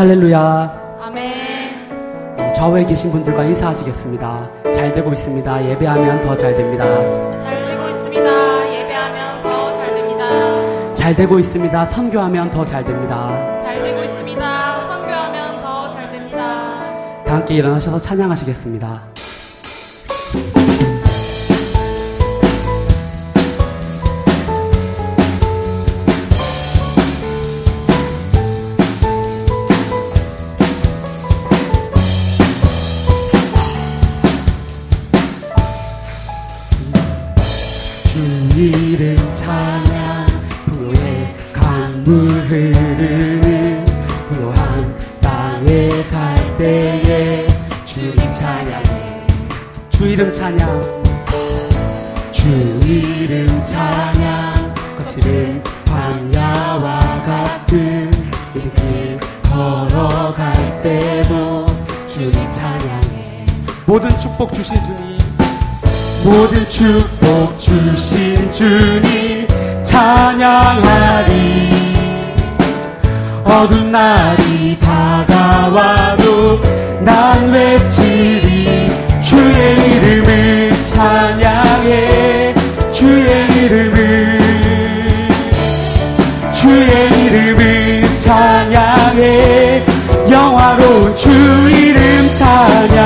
할렐루야. 아멘. 어, 좌우에 계신 분들과 인사하시겠습니다. 잘 되고 있습니다. 예배하면 더 잘 됩니다. 잘 되고 있습니다. 예배하면 더 잘 됩니다. 잘 되고 있습니다. 선교하면 더 잘 됩니다. 잘 되고 있습니다. 선교하면 더 잘 됩니다. 다 함께 일어나셔서 찬양하시겠습니다. 주 이름 찬양. 주 이름 찬양. 거칠은 광야와 같은 이길 걸어갈 때도 주님 찬양해 모든 축복 주신 주님. 모든 축복 주신 주님 찬양하리. 어두운 날이 다가와도 난 외치리 주의 이름을 찬양해. 주의 이름을 주의 이름을 찬양해. 영화로운 주 이름 찬양.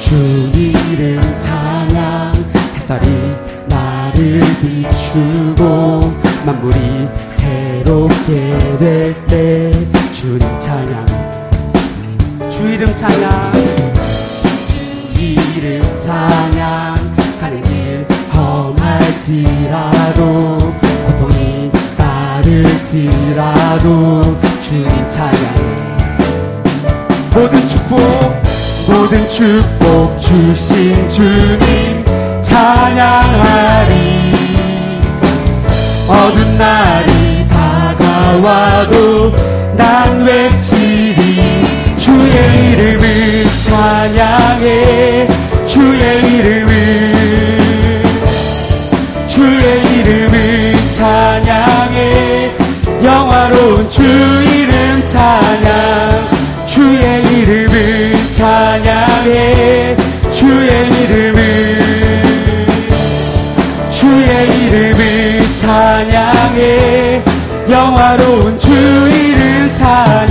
주 이름 찬양. 햇살이 나를 비추고 만물이 새롭게 될때 주님 이름 찬양. 주 이름 찬양. 가는 길 험할지라도 고통이 따를지라도 주님 찬양해. 모든 축복 모든 축복 주신 주님 찬양하리. 어두운 날이 다가와도 난 외치리 주의 이름을 찬양해. 주의 이름을 주의 이름을 찬양해. 영화로운 주 이름 찬양. 주의 이름을 찬양해. 주의 이름을 주의 이름을 찬양해. 영화로운 주 이름 찬양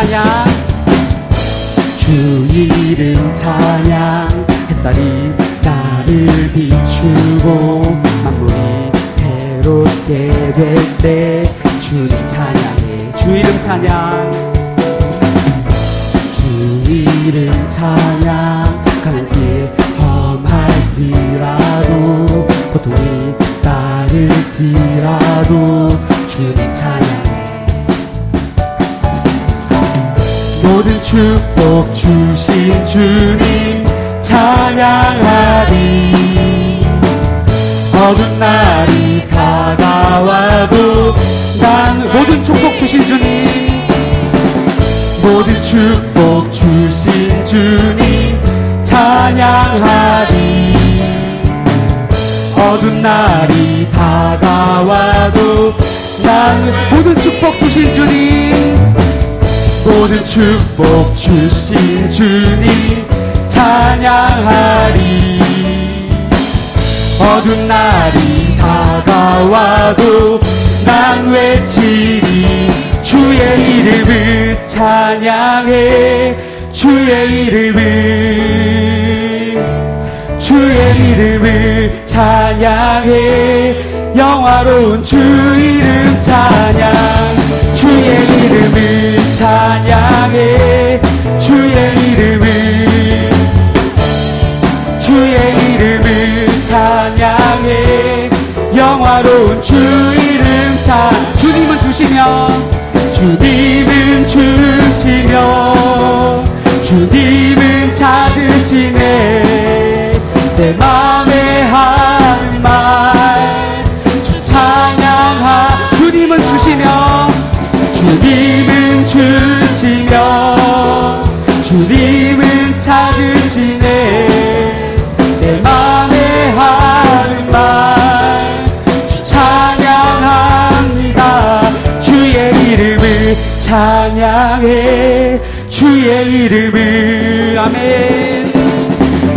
찬양 주 이름 찬양 햇살이 나를 비추고 만물이 새롭게 될 때 주님 찬양해 주 이름 찬양. 주 이름 찬양 가는 길 험할지라도 고통이 따를지라도 주님 찬양 모든 축복 주신 주님 찬양하리. 어두운 날이 다가와도 난 모든 축복 주신 주님 모든 축복 주신 주님 찬양하리. 어두운 날이 다가와도 난 모든 축복 주신 주님 모든 축복 주신 주님 찬양하리. 어두운 날이 다가와도 난 외치리. 주의 이름을 찬양해. 주의 이름을 주의 이름을 찬양해. 영화로운 주 이름 찬양 주의 이름을 찬양해. 주의 이름을 주의 이름을 찬양해. 영화로운 주 이름 찬 주님은 주시며 주님은 주시며 주님은 찾으시네. 내 맘에 한 찾으시며 주님을 찾으시네. 내 맘에 하는 말주 찬양합니다. 주의 이름을 찬양해. 주의 이름을 아멘.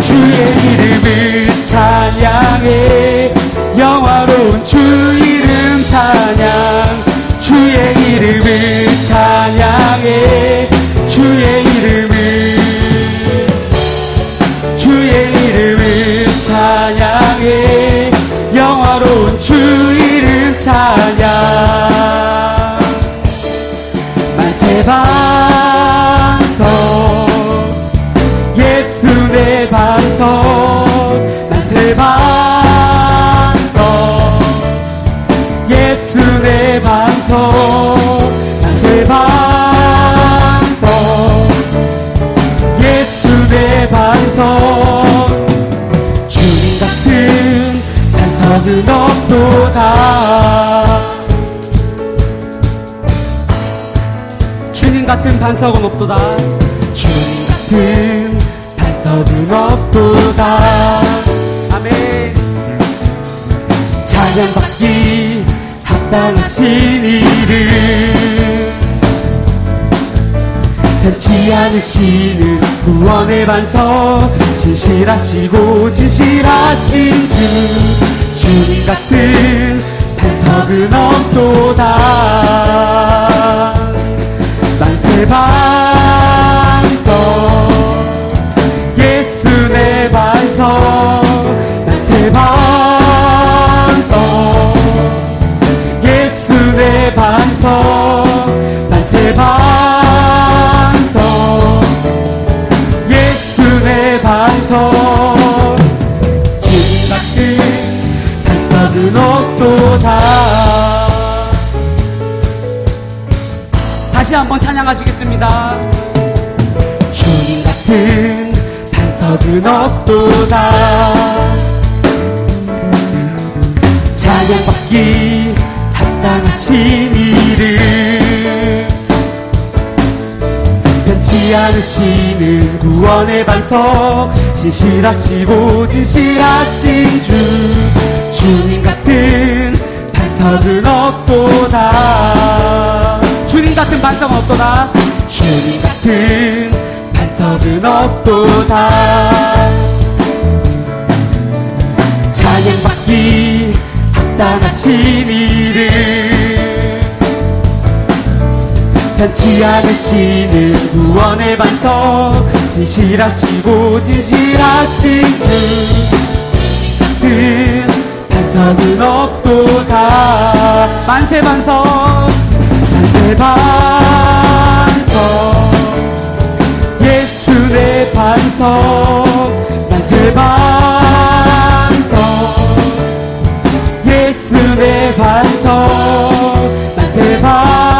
주의 이름을 찬양해. 영화로운 주 이름 찬양. 주의 이름을 찬양해. 주의 이름을 주의 이름을 찬양해. 영화로운 주 이름 찬양. 만세 반 없도다 주님 같은 반석은 없도다. 주님 같은 반석은 없도다. 아멘. 찬양받기 합당하신 이름 변치 않으시는 구원의 반석 진실하시고 진실하신 주 주님 같은 반석은 없도다. 만세 반석 진실하시 고 진실하신 주. 주님 같은 반석은 없도다. 주님 같은 반석은 없도다. 주님 같은 반석은 없도다. 찬양받기 합당하신 이름. 변치 않으시는 구원의 반석 진실하시고 진실하신 주 같은 반석은 없도다. 만세 반석 만세 반석. 예수 내 반석 만세 반석. 예수 내 반석 만세 반석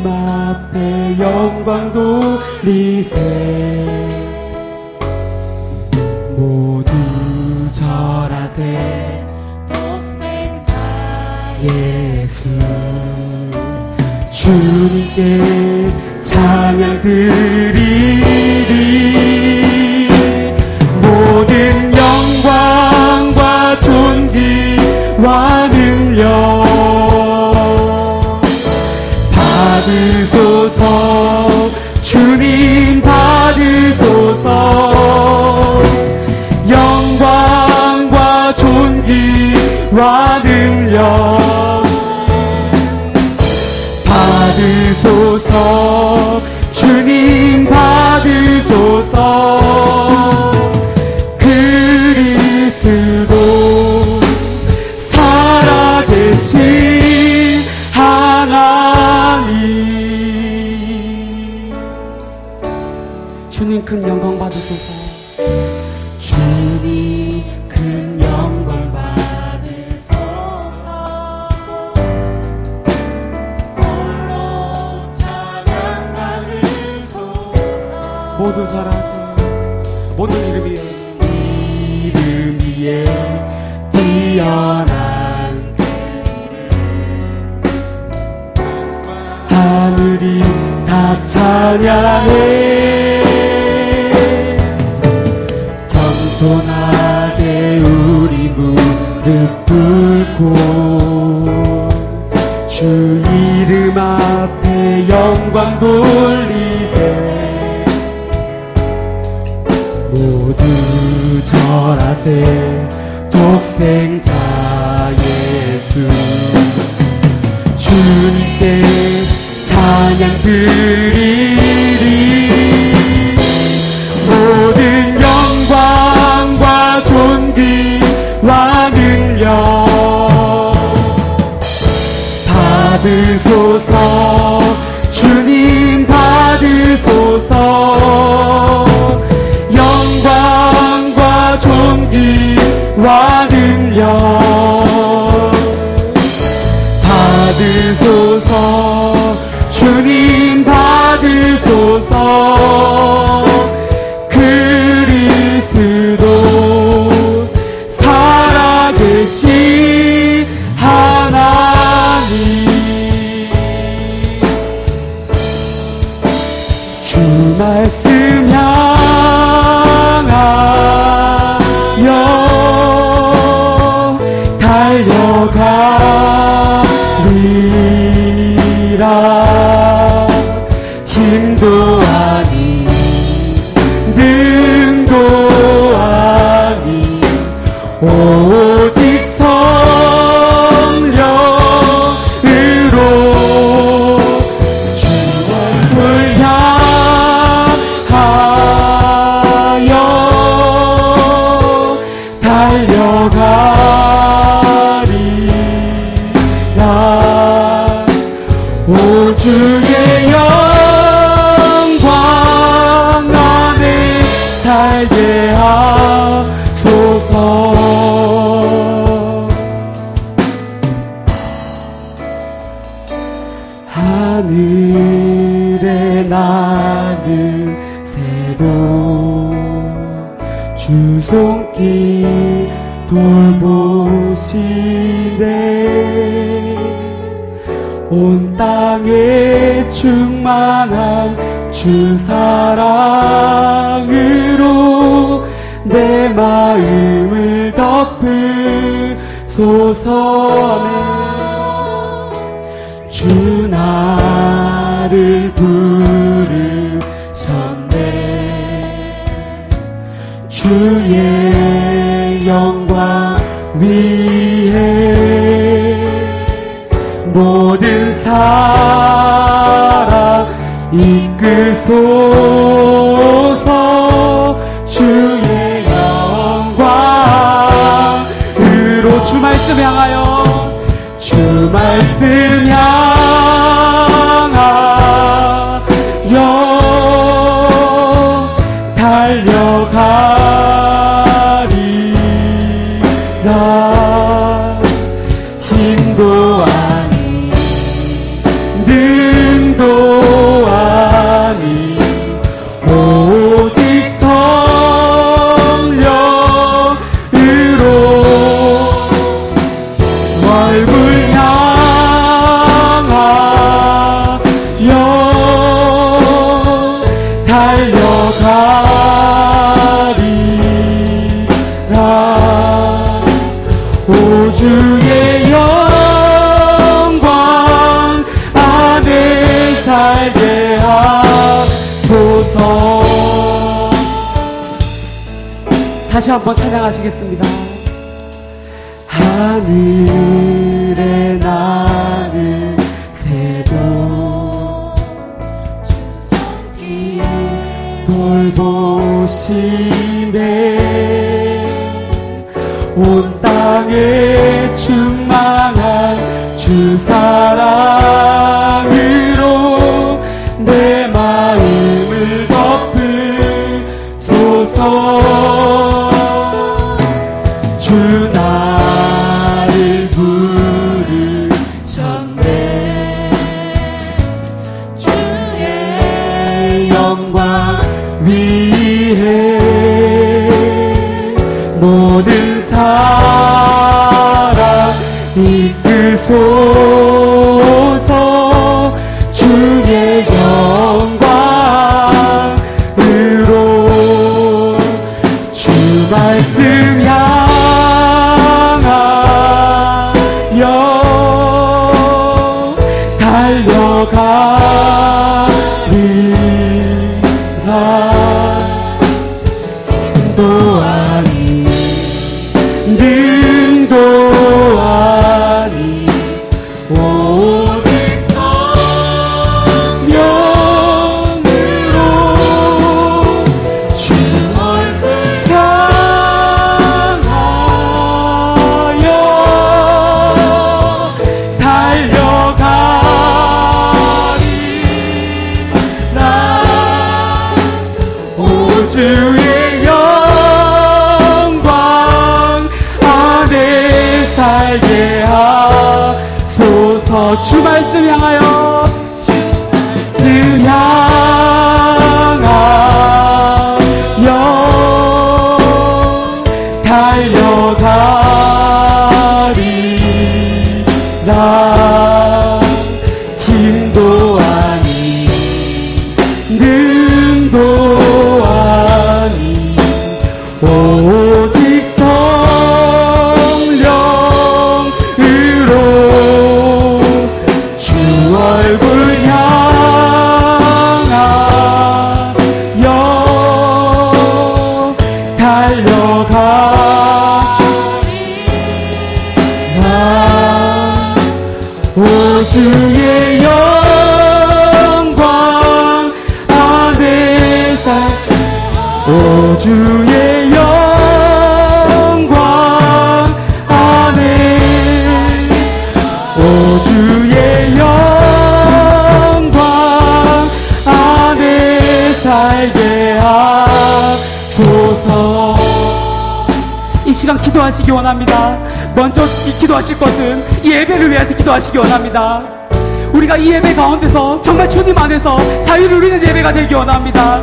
주님 앞에 영광 돌리세. 모두 절하세. 독생자 예수. 주님께 fall. 주 이름 앞에 영광 돌리되 모두 절하세 독생자 예수. 주님께 찬양 드리 만한 주 사랑으로 내 마음을 덮으소서. 주 나를 부르셨네. 주의 영광 위에 모든 삶 이끄소서 주의 영광으로 주 말씀 향하여 주 말씀 향하여 돌보시네 온 땅에 충만한 주 사랑 오 주의 영광 안에 오 주의 영광 안에 살게 하소서 이 시간 기도하시기 원합니다. 먼저 이 기도하실 것은 이 예배를 위해서 기도하시기 원합니다. 우리가 이 예배 가운데서 정말 주님 안에서 자유를 누리는 예배가 되기 원합니다.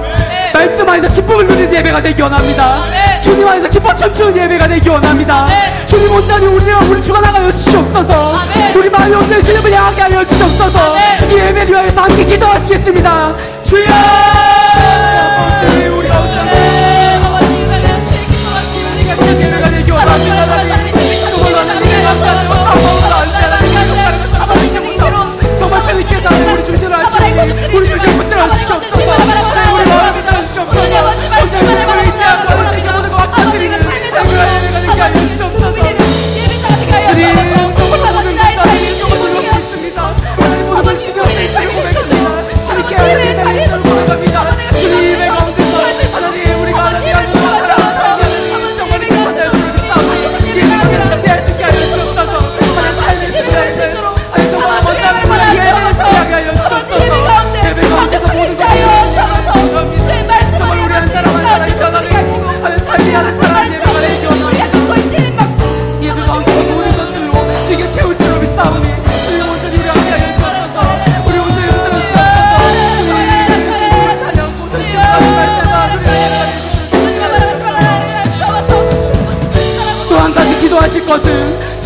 말씀 안에서 기쁨을 누리는 예배가 되기 원합니다. 주님 안에서 기뻐 춤추는 예배가 되기 원합니다. 주님 온전히 우리가 우리 죽어나가여 주시옵소서. 우리 마음이 온전히 주님을 향하게 하여 주시옵소서. 이 예배를 위해서 함께 기도하시겠습니다. 주여!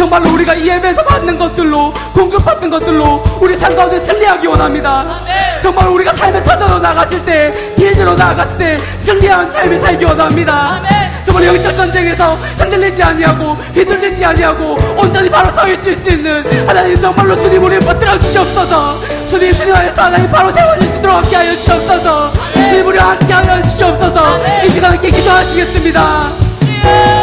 정말로 우리가 EM에서 받는 것들로 공급받는 것들로 우리 삶 가운데 승리하기 원합니다. 정말 우리가 삶의 터져로 나갔을 때 길들로 나갔을 때 승리한 삶을 살기 원합니다. 정말 영적 전쟁에서 흔들리지 아니하고 휘둘리지 아니하고 온전히 바로 서 있을 수 있는 하나님 정말로 주님 우리 붙들어 주시옵소서. 주님 주님 안에서 하나님 바로 세워질 수 있도록 함께하여 주시옵소서. 주님 우리 함께하여 주시옵소서. 이 시간 함께 기도하시겠습니다.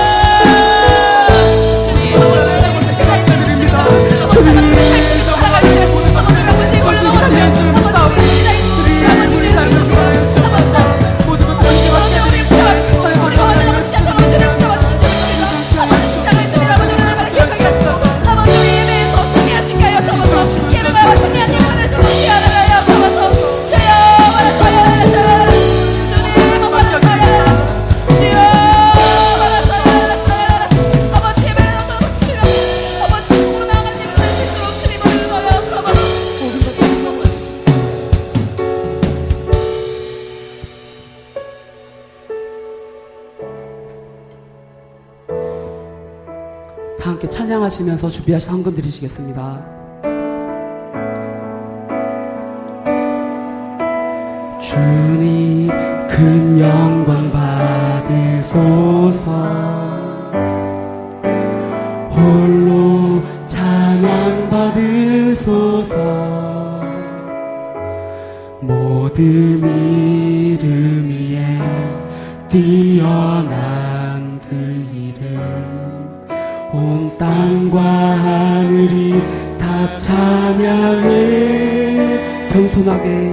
앞서서 준비하신 헌금 드리시겠습니다. 주님 큰 영광 받으소서 홀로 속에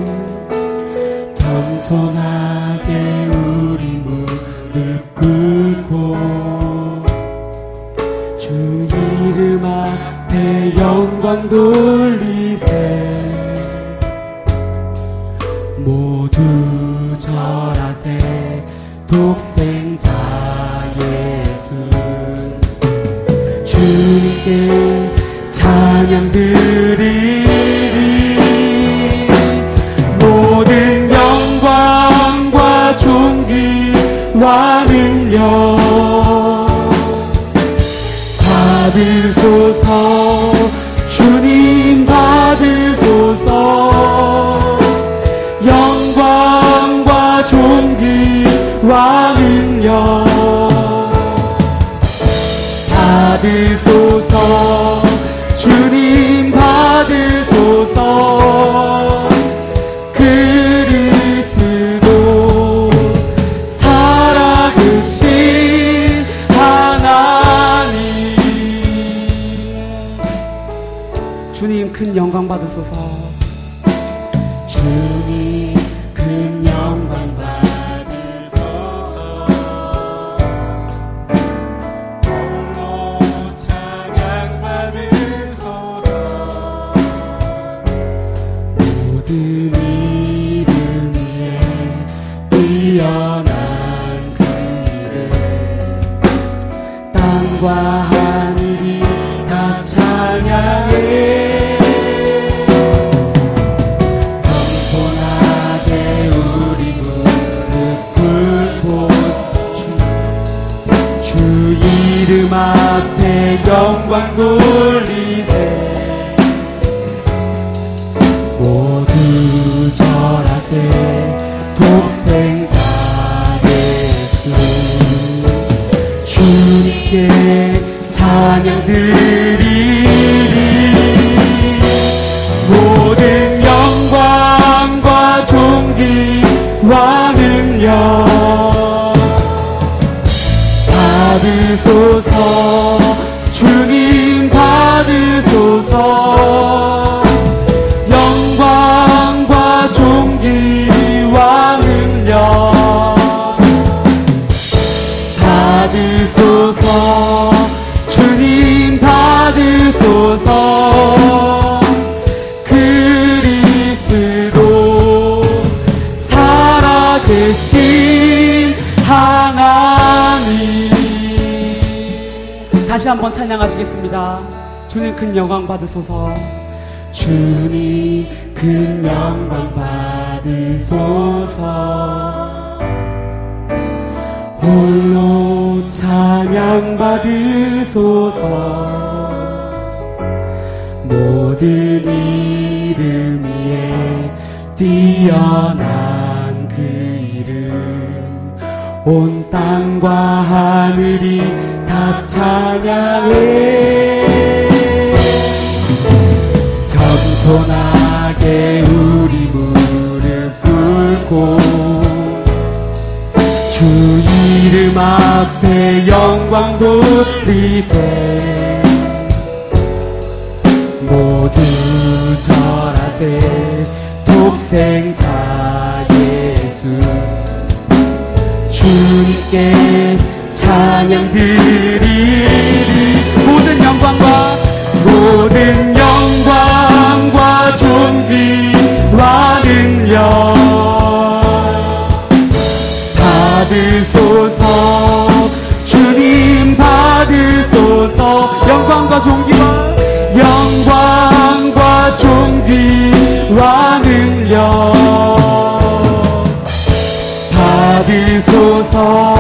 찬양 드리리 모든 영광과 존귀와 능력 받으소서 주님 받으소서. 한번 찬양하시겠습니다. 주님 큰 영광 받으소서. 주님 큰 영광 받으소서. 홀로 찬양 받으소서. 모든 이름 위에 뛰어난 그 이름 온 땅과 하늘이 다 찬양해 겸손하게 우리 무릎 꿇고 주 이름 앞에 영광 돌리세. 모두 절하세. 독생자 예수. 주님께 찬양 드리리 모든 영광과 모든 영광과 존귀와 능력 받으소서 주님 받으소서. 영광과 존귀와 영광과 존귀와 능력 받으소서